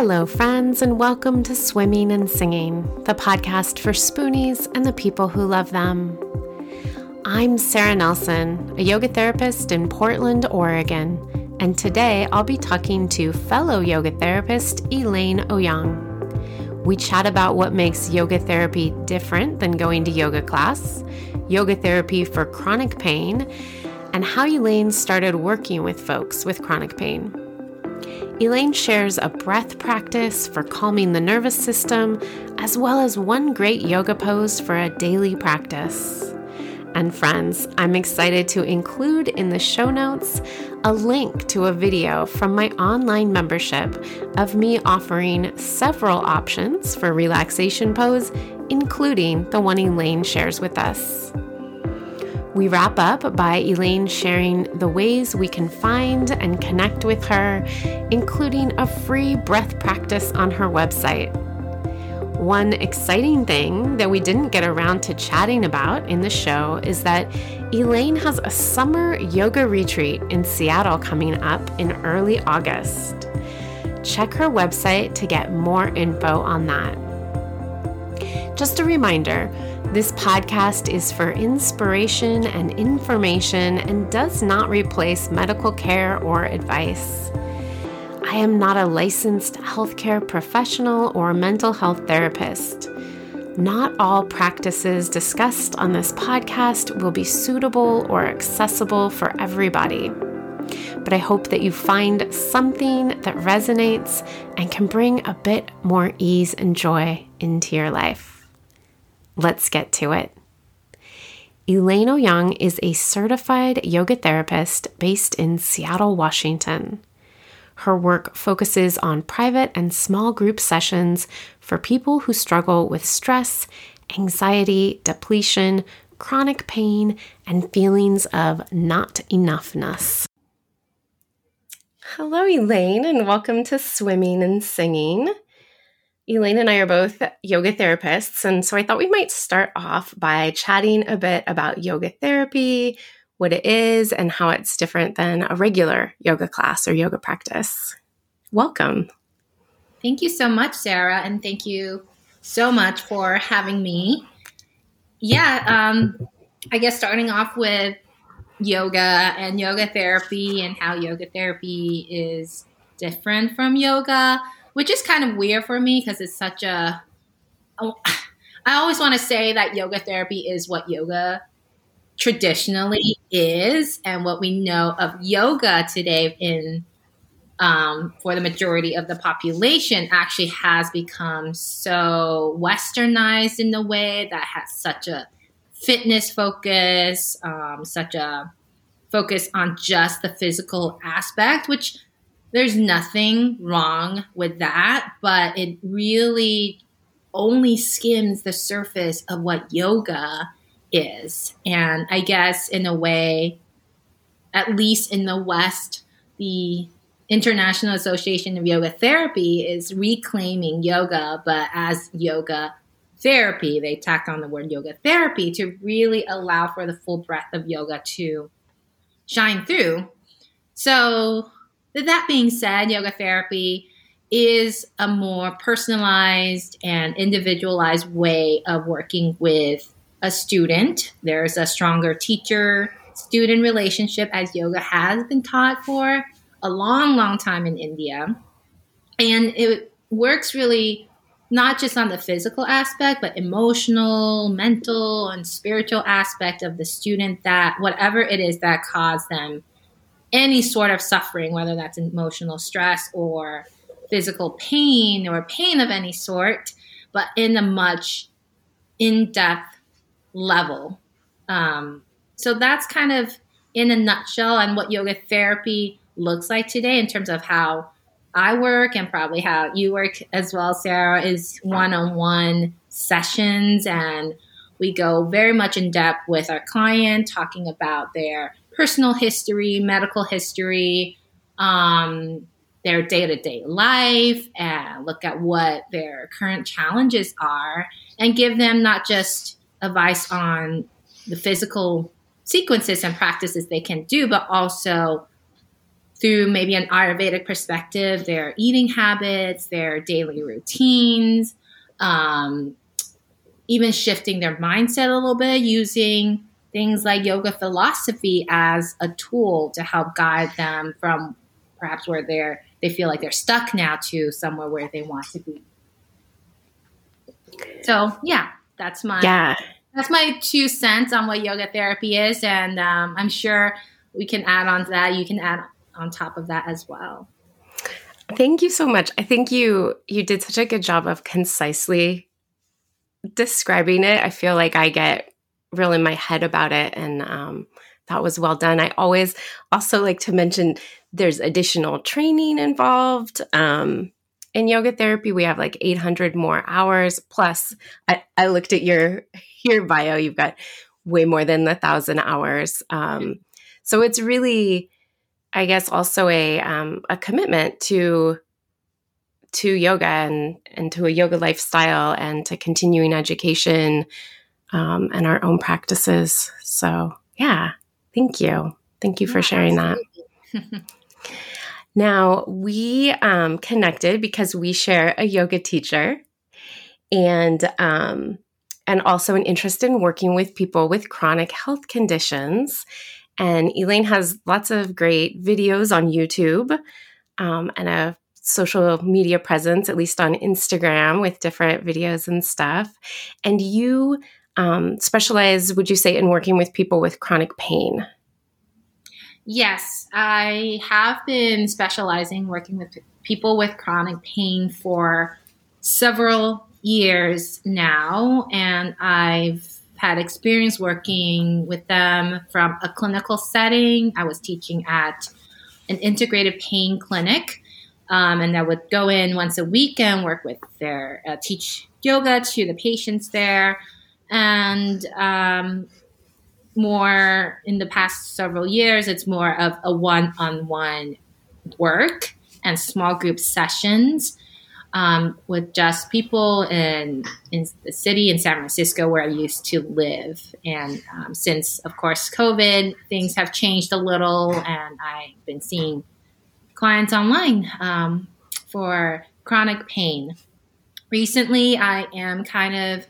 Hello, friends, and welcome to Swimming and Singing, the podcast for spoonies and the people who love them. I'm Sarah Nelsen, a yoga therapist in Portland, Oregon, and today I'll be talking to fellow yoga therapist Elaine Oyang. We chat about what makes yoga therapy different than going to yoga class, yoga therapy for chronic pain, and how Elaine started working with folks with chronic pain. Elaine shares a breath practice for calming the nervous system, as well as one great yoga pose for a daily practice. And friends, I'm excited to include in the show notes a link to a video from my online membership of me offering several options for relaxation pose, including the one Elaine shares with us. We wrap up by Elaine sharing the ways we can find and connect with her, including a free breath practice on her website. One exciting thing that we didn't get around to chatting about in the show is that Elaine has a summer yoga retreat in Seattle coming up in early August. Check her website to get more info on that. Just a reminder this podcast is for inspiration and information and does not replace medical care or advice. I am not a licensed healthcare professional or mental health therapist. Not all practices discussed on this podcast will be suitable or accessible for everybody. But I hope that you find something that resonates and can bring a bit more ease and joy into your life. Let's get to it. Elaine Oyang is a certified yoga therapist based in Seattle, Washington. Her work focuses on private and small group sessions for people who struggle with stress, anxiety, depletion, chronic pain, and feelings of not enoughness. Hello, Elaine, and welcome to Swimming and Singing. Elaine and I are both yoga therapists, and so I thought we might start off by chatting a bit about yoga therapy, what it is, and how it's different than a regular yoga class or yoga practice. Welcome. Thank you so much, Sarah, and thank you so much for having me. Yeah, um, I guess starting off with yoga and yoga therapy and how yoga therapy is different from yoga which is kind of weird for me because it's such a. Oh, always want to say that yoga therapy is what yoga traditionally is and what we know of yoga today in um, for the majority of the population actually has become so westernized in the way that has such a fitness focus um, such a focus on just the physical aspect which there's nothing wrong with that, but it really only skims the surface of what yoga is. And I guess in a way, at least in the West, the International Association of Yoga Therapy is reclaiming yoga, but as yoga therapy, they tacked on the word yoga therapy to really allow for the full breadth of yoga to shine through. So that being said, yoga therapy is a more personalized and individualized way of working with a student. There's a stronger teacher student relationship as yoga has been taught for a long, long time in India. And it works really not just on the physical aspect, but emotional, mental, and spiritual aspect of the student that whatever it is that caused them any sort of suffering, whether that's emotional stress or physical pain or pain of any sort, but in a much in depth level. Um, so that's kind of in a nutshell and what yoga therapy looks like today in terms of how I work and probably how you work as well, Sarah, is one on one sessions. And we go very much in depth with our client, talking about their personal history, medical history, um, their day to day life, and look at what their current challenges are, and give them not just advice on the physical sequences and practices they can do, but also through maybe an Ayurvedic perspective, their eating habits, their daily routines, um, even shifting their mindset a little bit using things like yoga philosophy as a tool to help guide them from perhaps where they're they feel like they're stuck now to somewhere where they want to be. So yeah, that's my yeah. That's my two cents on what yoga therapy is, and um, I'm sure we can add on to that. You can add on top of that as well. Thank you so much. I think you you did such a good job of concisely describing it. I feel like I get real in my head about it, and um, that was well done. I always also like to mention there's additional training involved. Um, in yoga therapy, we have like 800 more hours. Plus, I, I looked at your your bio. You've got way more than the thousand hours. Um, so it's really, I guess, also a um, a commitment to to yoga and and to a yoga lifestyle and to continuing education um, and our own practices. So yeah, thank you, thank you for sharing that. Now, we um, connected because we share a yoga teacher and um, and also an interest in working with people with chronic health conditions. And Elaine has lots of great videos on YouTube um, and a social media presence, at least on Instagram, with different videos and stuff. And you um, specialize, would you say, in working with people with chronic pain? Yes, I have been specializing working with people with chronic pain for several years now, and I've had experience working with them from a clinical setting. I was teaching at an integrated pain clinic, um, and I would go in once a week and work with their uh, teach yoga to the patients there, and um, more in the past several years, it's more of a one on one work and small group sessions um, with just people in, in the city in San Francisco where I used to live. And um, since, of course, COVID, things have changed a little, and I've been seeing clients online um, for chronic pain. Recently, I am kind of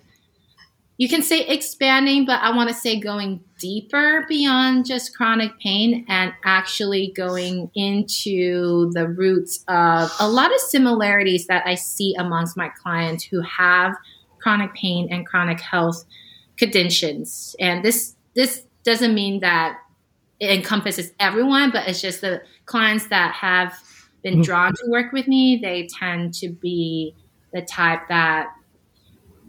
you can say expanding, but I want to say going deeper beyond just chronic pain and actually going into the roots of a lot of similarities that I see amongst my clients who have chronic pain and chronic health conditions. And this this doesn't mean that it encompasses everyone, but it's just the clients that have been mm-hmm. drawn to work with me, they tend to be the type that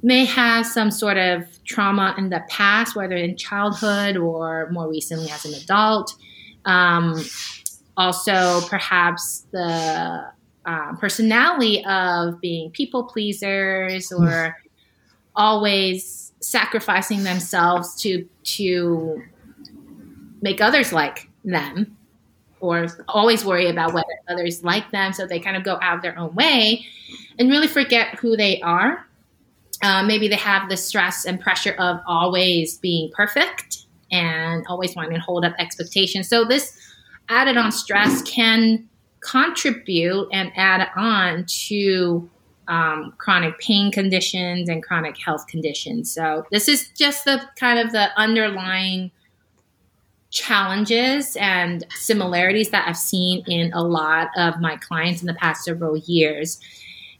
may have some sort of trauma in the past, whether in childhood or more recently as an adult. Um, also, perhaps the uh, personality of being people pleasers or always sacrificing themselves to to make others like them or always worry about whether others like them. So they kind of go out of their own way and really forget who they are uh, maybe they have the stress and pressure of always being perfect and always wanting to hold up expectations. So this added on stress can contribute and add on to um, chronic pain conditions and chronic health conditions. So this is just the kind of the underlying challenges and similarities that I've seen in a lot of my clients in the past several years.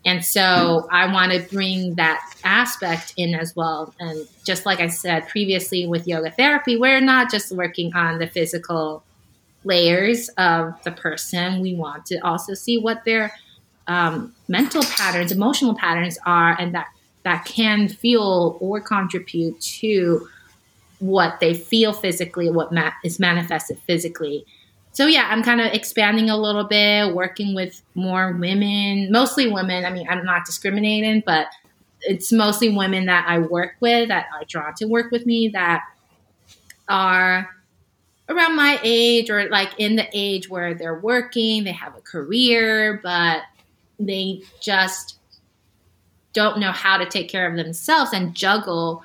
And so I want to bring that aspect in as well. And just like I said previously with yoga therapy, we're not just working on the physical layers of the person. We want to also see what their um, mental patterns, emotional patterns are, and that that can fuel or contribute to what they feel physically, what ma- is manifested physically so yeah, I'm kind of expanding a little bit, working with more women, mostly women. I mean, I'm not discriminating, but it's mostly women that I work with that are drawn to work with me that are around my age or like in the age where they're working, they have a career, but they just don't know how to take care of themselves and juggle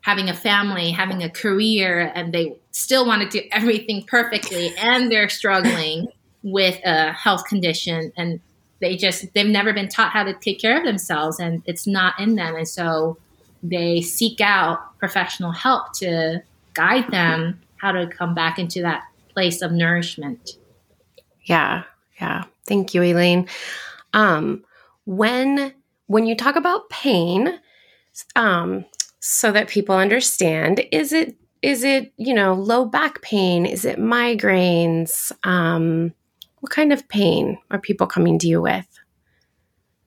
having a family, having a career, and they still want to do everything perfectly and they're struggling with a health condition and they just they've never been taught how to take care of themselves and it's not in them and so they seek out professional help to guide them how to come back into that place of nourishment. Yeah yeah. Thank you elaine. Um when when you talk about pain um so that people understand is it is it you know low back pain is it migraines um what kind of pain are people coming to you with?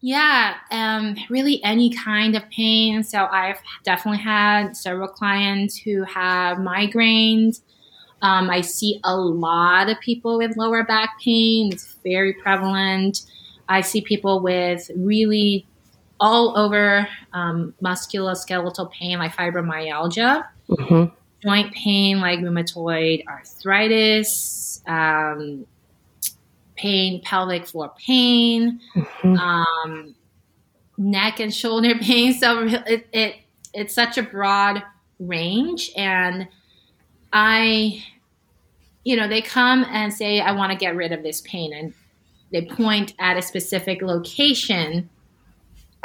Yeah, um, really any kind of pain. So I've definitely had several clients who have migraines. Um, I see a lot of people with lower back pain. It's very prevalent. I see people with really all over um, musculoskeletal pain like fibromyalgia, mm-hmm. Joint pain like rheumatoid arthritis, um, pain, pelvic floor pain, mm-hmm. um, neck and shoulder pain. So it, it it's such a broad range, and I, you know, they come and say, "I want to get rid of this pain," and they point at a specific location.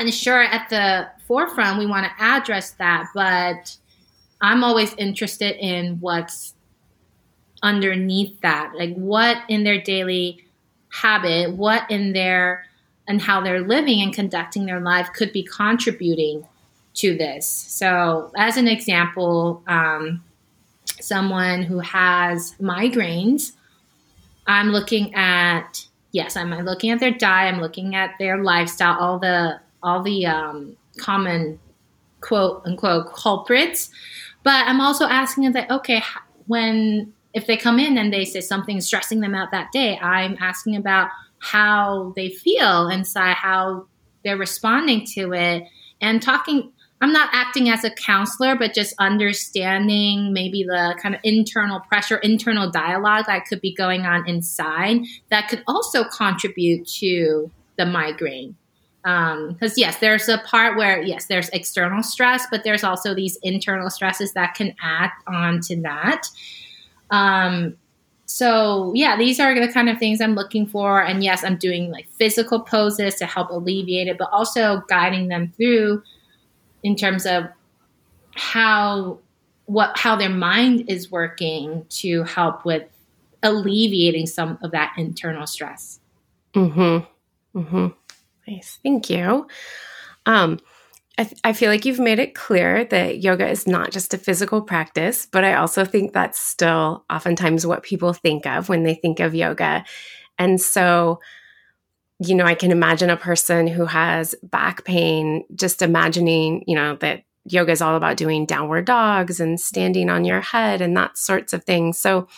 And sure, at the forefront, we want to address that, but I'm always interested in what's underneath that. Like, what in their daily habit, what in their and how they're living and conducting their life could be contributing to this. So, as an example, um, someone who has migraines, I'm looking at yes, I'm looking at their diet, I'm looking at their lifestyle, all the all the um, common quote unquote culprits, but I'm also asking that okay, when if they come in and they say something's stressing them out that day, I'm asking about how they feel inside, how they're responding to it, and talking. I'm not acting as a counselor, but just understanding maybe the kind of internal pressure, internal dialogue that could be going on inside that could also contribute to the migraine. Because, um, yes, there's a part where, yes, there's external stress, but there's also these internal stresses that can add on to that. Um, so yeah, these are the kind of things I'm looking for. And yes, I'm doing like physical poses to help alleviate it, but also guiding them through in terms of how what how their mind is working to help with alleviating some of that internal stress. Mm-hmm. Mm-hmm. Nice. Thank you. Um, I, th- I feel like you've made it clear that yoga is not just a physical practice, but I also think that's still oftentimes what people think of when they think of yoga. And so, you know, I can imagine a person who has back pain just imagining, you know, that yoga is all about doing downward dogs and standing on your head and that sorts of things. So,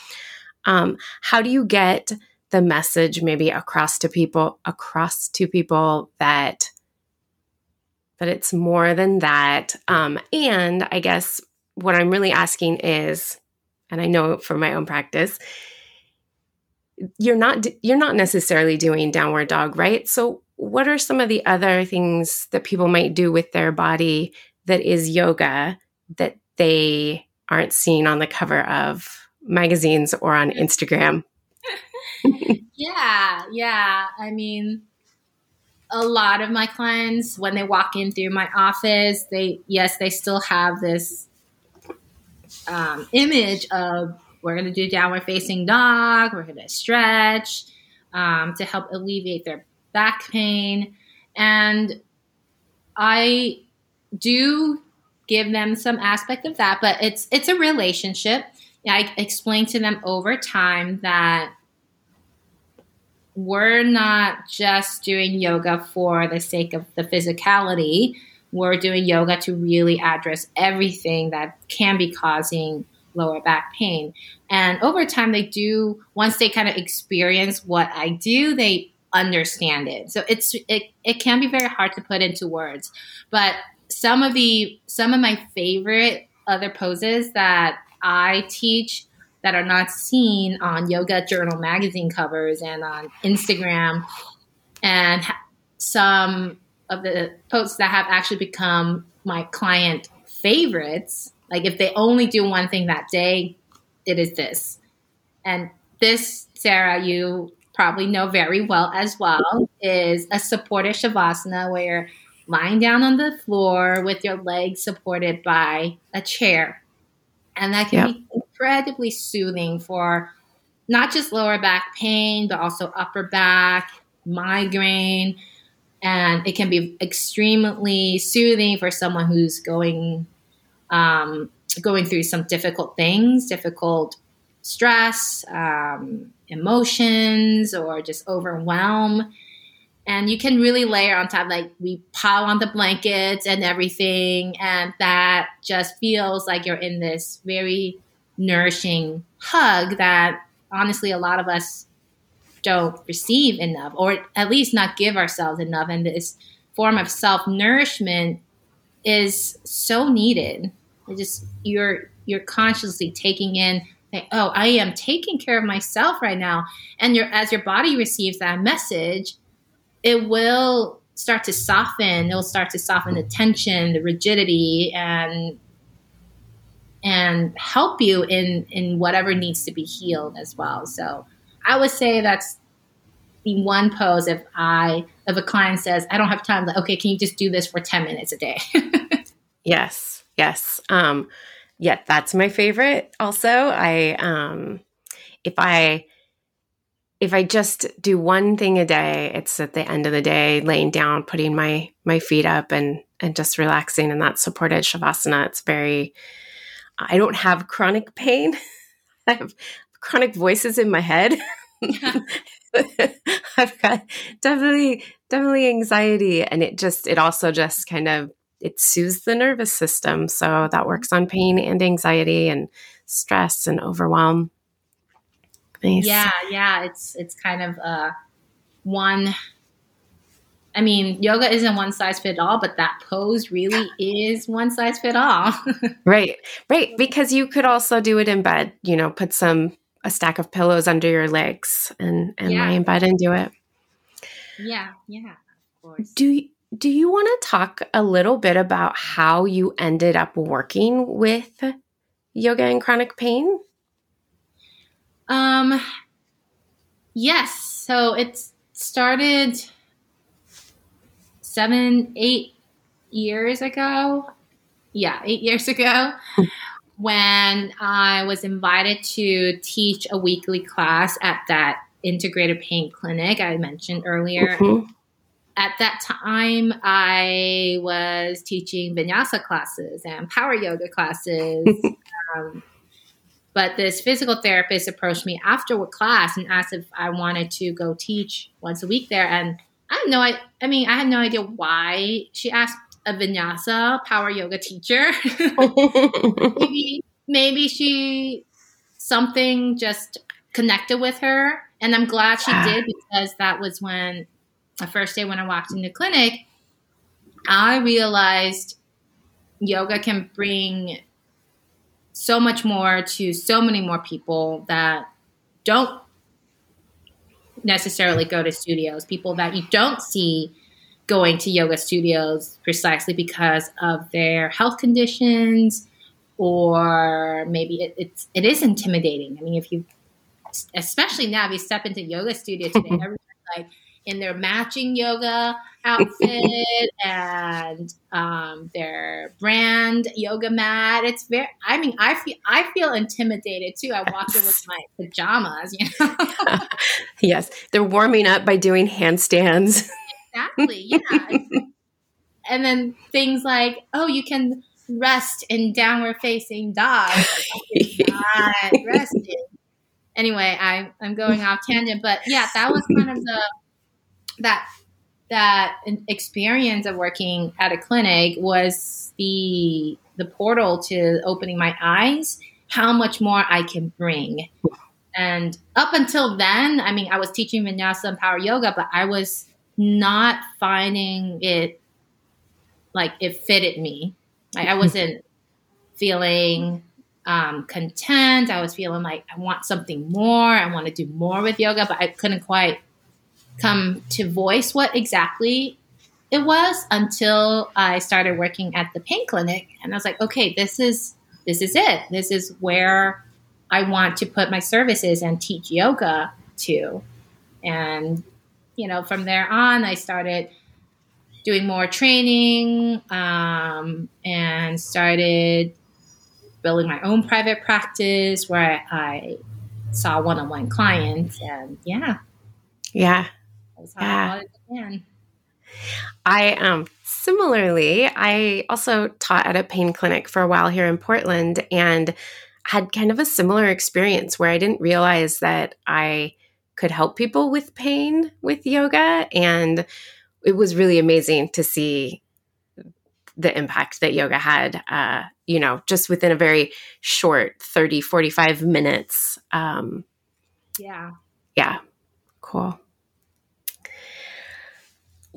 um, how do you get the message maybe across to people across to people that that it's more than that. Um, and I guess what I'm really asking is, and I know from my own practice, you're not you're not necessarily doing downward dog, right? So what are some of the other things that people might do with their body that is yoga that they aren't seeing on the cover of magazines or on Instagram? yeah, yeah. I mean, a lot of my clients when they walk in through my office they yes they still have this um, image of we're going to do downward facing dog we're going to stretch um, to help alleviate their back pain and i do give them some aspect of that but it's it's a relationship i explain to them over time that we're not just doing yoga for the sake of the physicality. We're doing yoga to really address everything that can be causing lower back pain. And over time, they do, once they kind of experience what I do, they understand it. So it's, it, it can be very hard to put into words. But some of the, some of my favorite other poses that I teach that are not seen on Yoga Journal magazine covers and on Instagram, and some of the posts that have actually become my client favorites. Like if they only do one thing that day, it is this. And this, Sarah, you probably know very well as well, is a supported shavasana where you're lying down on the floor with your legs supported by a chair. And that can yep. be incredibly soothing for not just lower back pain, but also upper back, migraine. And it can be extremely soothing for someone who's going um, going through some difficult things, difficult stress, um, emotions, or just overwhelm. And you can really layer on top, like we pile on the blankets and everything. And that just feels like you're in this very nourishing hug that honestly a lot of us don't receive enough, or at least not give ourselves enough. And this form of self nourishment is so needed. It just you're you're consciously taking in like, oh, I am taking care of myself right now. And your as your body receives that message, it will start to soften. It'll start to soften the tension, the rigidity, and and help you in in whatever needs to be healed as well. So I would say that's the one pose if I if a client says I don't have time, like okay, can you just do this for ten minutes a day? yes, yes. Um, yeah, that's my favorite. Also, I um, if I if I just do one thing a day, it's at the end of the day, laying down, putting my my feet up, and and just relaxing and that supported shavasana. It's very. I don't have chronic pain. I have chronic voices in my head. I've got definitely definitely anxiety, and it just it also just kind of it soothes the nervous system. So that works on pain and anxiety and stress and overwhelm. Nice. Yeah, yeah. It's it's kind of uh, one. I mean, yoga isn't one size fit all, but that pose really is one size fit all. right, right. Because you could also do it in bed. You know, put some a stack of pillows under your legs and and yeah. lie in bed and do it. Yeah, yeah. Of course. Do you, do you want to talk a little bit about how you ended up working with yoga and chronic pain? Um, yes. So it started seven, eight years ago. Yeah, eight years ago. when I was invited to teach a weekly class at that integrated pain clinic I mentioned earlier. Mm-hmm at that time, I was teaching vinyasa classes and power yoga classes. um, but this physical therapist approached me after class and asked if I wanted to go teach once a week there. And I had no, I, I mean, I had no idea why she asked a vinyasa power yoga teacher. maybe, maybe she something just connected with her, and I'm glad she ah. did because that was when the first day when I walked into clinic, I realized yoga can bring so much more to so many more people that don't necessarily go to studios, people that you don't see going to yoga studios precisely because of their health conditions or maybe it, it's it is intimidating. I mean, if you especially now if you step into yoga studio today, everyone's like in their matching yoga outfit and um, their brand yoga mat. It's very. I mean, I feel I feel intimidated too. I walk in with my pajamas. You know. yes, they're warming up by doing handstands. Exactly. Yeah. and then things like, oh, you can rest in downward facing dog. Like, resting. Anyway, I, I'm going off tangent, but yeah, that was kind of the that that experience of working at a clinic was the the portal to opening my eyes how much more I can bring. And up until then, I mean, I was teaching vinyasa and power yoga, but I was not finding it like it fitted me. Like I wasn't feeling um, content. I was feeling like I want something more. I want to do more with yoga, but I couldn't quite come to voice what exactly it was until I started working at the pain clinic and I was like, okay, this is this is it. This is where I want to put my services and teach yoga to. And, you know, from there on, I started doing more training um, and started building my own private practice where I, I saw one on one clients. And yeah. Yeah. Yeah. I, I um similarly, I also taught at a pain clinic for a while here in Portland and had kind of a similar experience where I didn't realize that I could help people with pain with yoga. And it was really amazing to see the impact that yoga had uh, you know just within a very short 30 45 minutes. Um, yeah. yeah. Cool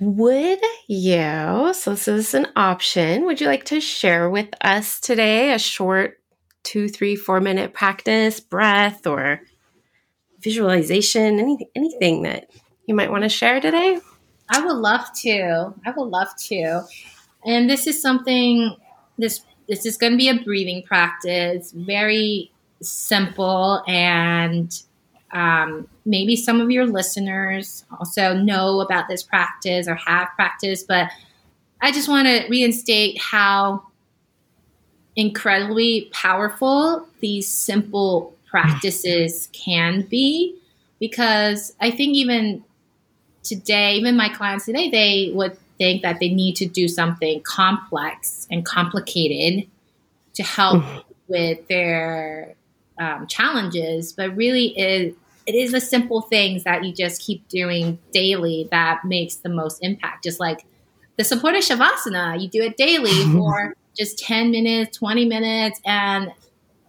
would you so this is an option would you like to share with us today a short two three four minute practice breath or visualization anything anything that you might want to share today I would love to. I would love to. And this is something this this is going to be a breathing practice, very simple and um, maybe some of your listeners also know about this practice or have practiced, but I just want to reinstate how incredibly powerful these simple practices can be because I think even today, even my clients today, they would think that they need to do something complex and complicated to help mm-hmm. with their um, challenges, but really it, it is the simple things that you just keep doing daily that makes the most impact. Just like the supported shavasana, you do it daily for just 10 minutes, 20 minutes, and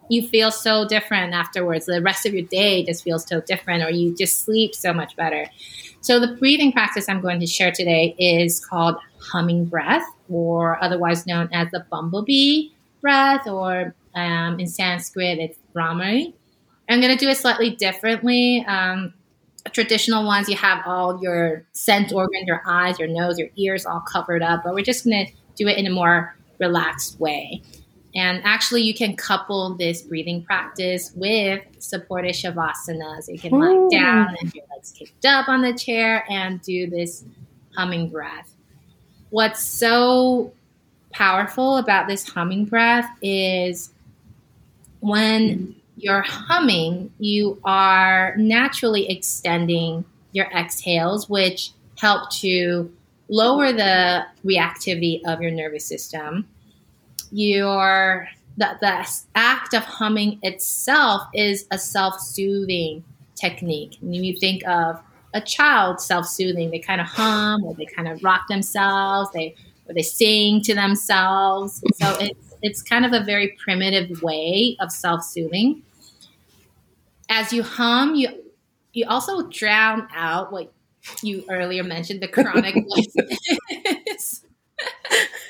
you feel so different afterwards. The rest of your day just feels so different, or you just sleep so much better. So, the breathing practice I'm going to share today is called humming breath, or otherwise known as the bumblebee breath, or um, in Sanskrit, it's Bhramari. I'm going to do it slightly differently. Um, traditional ones, you have all your sense organs, your eyes, your nose, your ears all covered up, but we're just going to do it in a more relaxed way. And actually, you can couple this breathing practice with supported shavasana. So you can lie down and your legs kicked up on the chair and do this humming breath. What's so powerful about this humming breath is when you're humming, you are naturally extending your exhales, which help to lower the reactivity of your nervous system your the, the act of humming itself is a self-soothing technique. And you think of a child self-soothing, they kind of hum or they kind of rock themselves, they or they sing to themselves. So it's it's kind of a very primitive way of self-soothing. As you hum, you you also drown out what you earlier mentioned the chronic voices.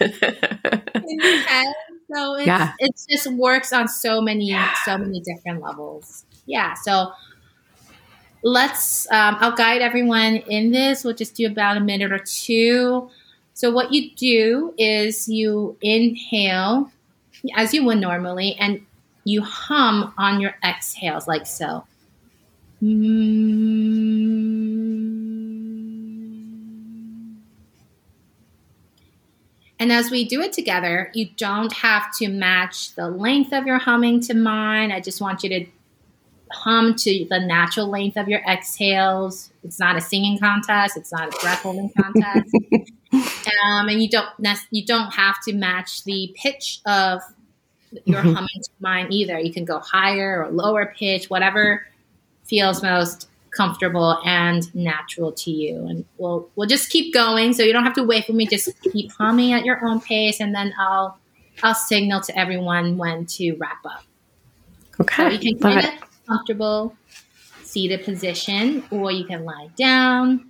in your head. So it's, yeah. it just works on so many, yeah. so many different levels. Yeah. So let's, um, I'll guide everyone in this. We'll just do about a minute or two. So what you do is you inhale as you would normally, and you hum on your exhales like so. And as we do it together, you don't have to match the length of your humming to mine. I just want you to hum to the natural length of your exhales. It's not a singing contest. It's not a breath holding contest. um, and you don't you don't have to match the pitch of your mm-hmm. humming to mine either. You can go higher or lower pitch, whatever feels most comfortable and natural to you. And we'll we'll just keep going. So you don't have to wait for me. Just keep humming at your own pace, and then I'll I'll signal to everyone when to wrap up. Okay. So you can find a comfortable seated position, or you can lie down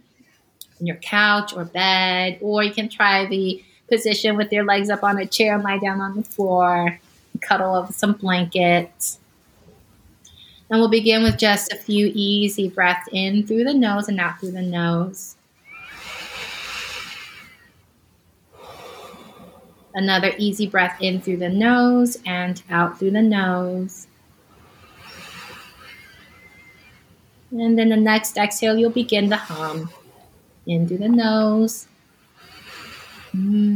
on your couch or bed, or you can try the position with your legs up on a chair and lie down on the floor, cuddle up some blankets. And we'll begin with just a few easy breaths in through the nose and out through the nose. Another easy breath in through the nose and out through the nose. And then the next exhale, you'll begin to hum in through the nose. Mm.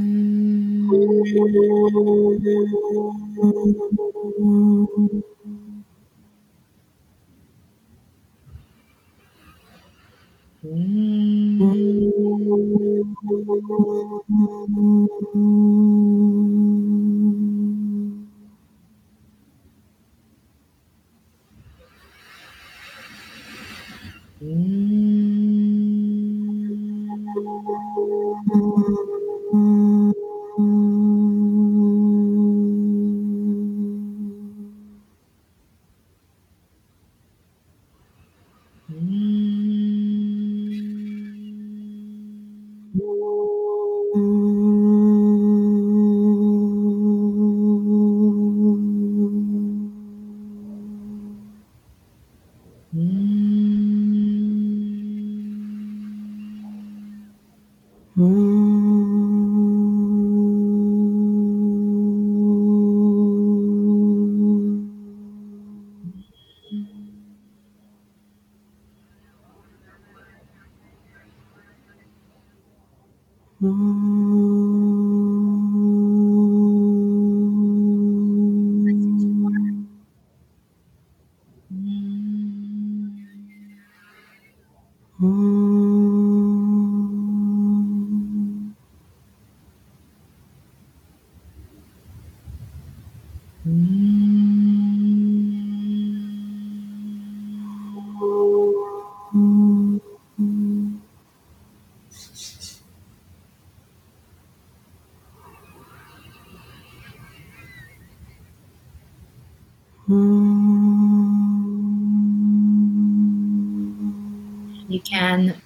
You can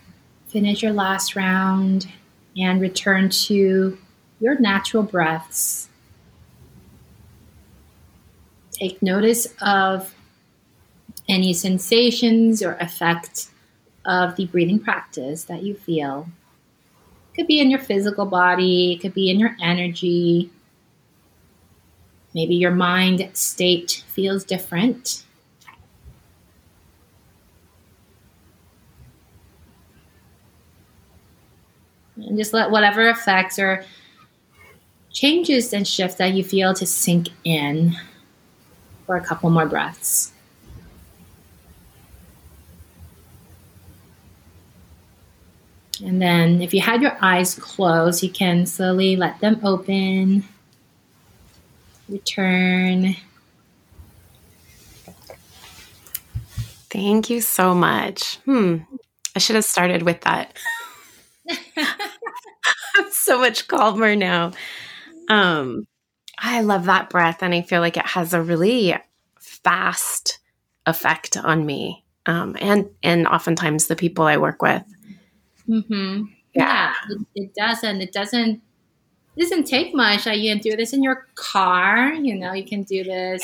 finish your last round and return to your natural breaths. Take notice of any sensations or effect of the breathing practice that you feel. It could be in your physical body, it could be in your energy. Maybe your mind state feels different. And just let whatever effects or changes and shifts that you feel to sink in for a couple more breaths. And then, if you had your eyes closed, you can slowly let them open. Return. Thank you so much. Hmm. I should have started with that. So much calmer now. Um, I love that breath, and I feel like it has a really fast effect on me, um, and and oftentimes the people I work with. Mm-hmm. Yeah, yeah it, it, doesn't. It doesn't. It doesn't take much. You can do this in your car. You know, you can do this.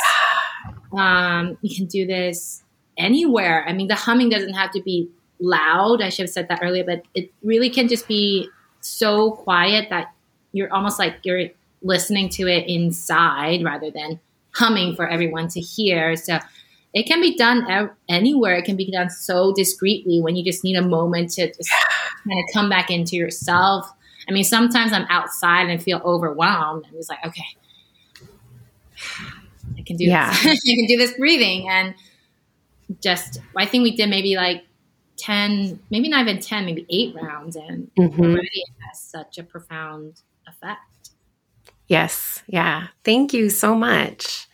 Um, you can do this anywhere. I mean, the humming doesn't have to be loud. I should have said that earlier, but it really can just be so quiet that you're almost like you're listening to it inside rather than humming for everyone to hear. So it can be done anywhere. It can be done so discreetly when you just need a moment to just kind of come back into yourself. I mean, sometimes I'm outside and feel overwhelmed. I'm just like, okay, I can do yeah. this. I can do this breathing. And just, I think we did maybe like 10, maybe not even 10, maybe eight rounds. And mm-hmm. already it has such a profound effect. Yes. Yeah. Thank you so much.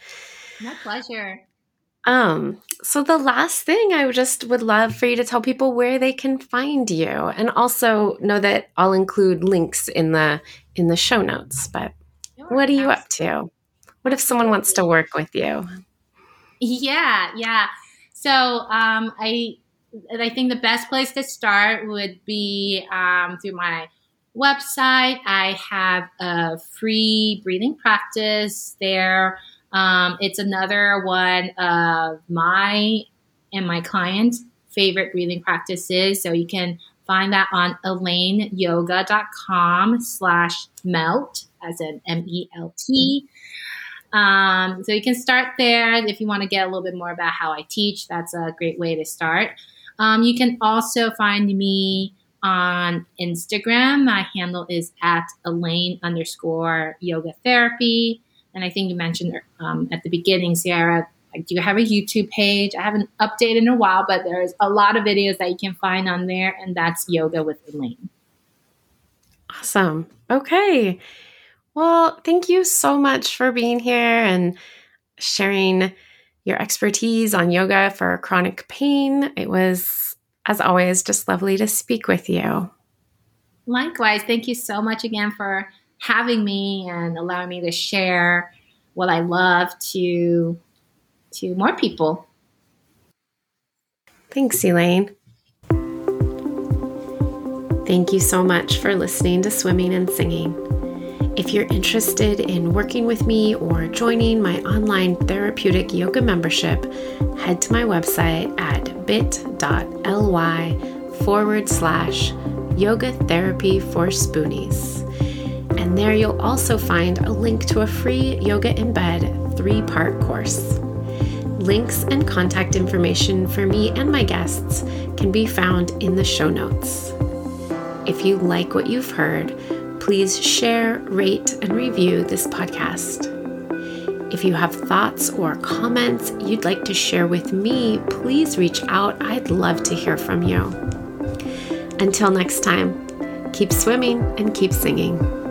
My pleasure. Um, so the last thing I just would love for you to tell people where they can find you and also know that I'll include links in the in the show notes. But sure, what are you up to? What if someone wants to work with you? Yeah, yeah. So um, I I think the best place to start would be um, through my website. I have a free breathing practice there. Um, it's another one of my and my clients' favorite breathing practices. So you can find that on elaineyoga.com slash melt as in M-E-L-T. Um, so you can start there if you want to get a little bit more about how I teach. That's a great way to start. Um, you can also find me on Instagram. My handle is at Elaine underscore yoga therapy. And I think you mentioned um, at the beginning, Sarah, I do have a YouTube page. I haven't updated in a while, but there's a lot of videos that you can find on there, and that's Yoga with Elaine. Awesome. Okay. Well, thank you so much for being here and sharing your expertise on yoga for chronic pain. It was, as always, just lovely to speak with you. Likewise. Thank you so much again for having me and allowing me to share what I love to to more people. Thanks, Elaine. Thank you so much for listening to Swimming and Singing. If you're interested in working with me or joining my online therapeutic yoga membership, head to my website at bit.ly forward slash yoga therapy for spoonies. And there you'll also find a link to a free Yoga in Bed three part course. Links and contact information for me and my guests can be found in the show notes. If you like what you've heard, please share, rate, and review this podcast. If you have thoughts or comments you'd like to share with me, please reach out. I'd love to hear from you. Until next time, keep swimming and keep singing.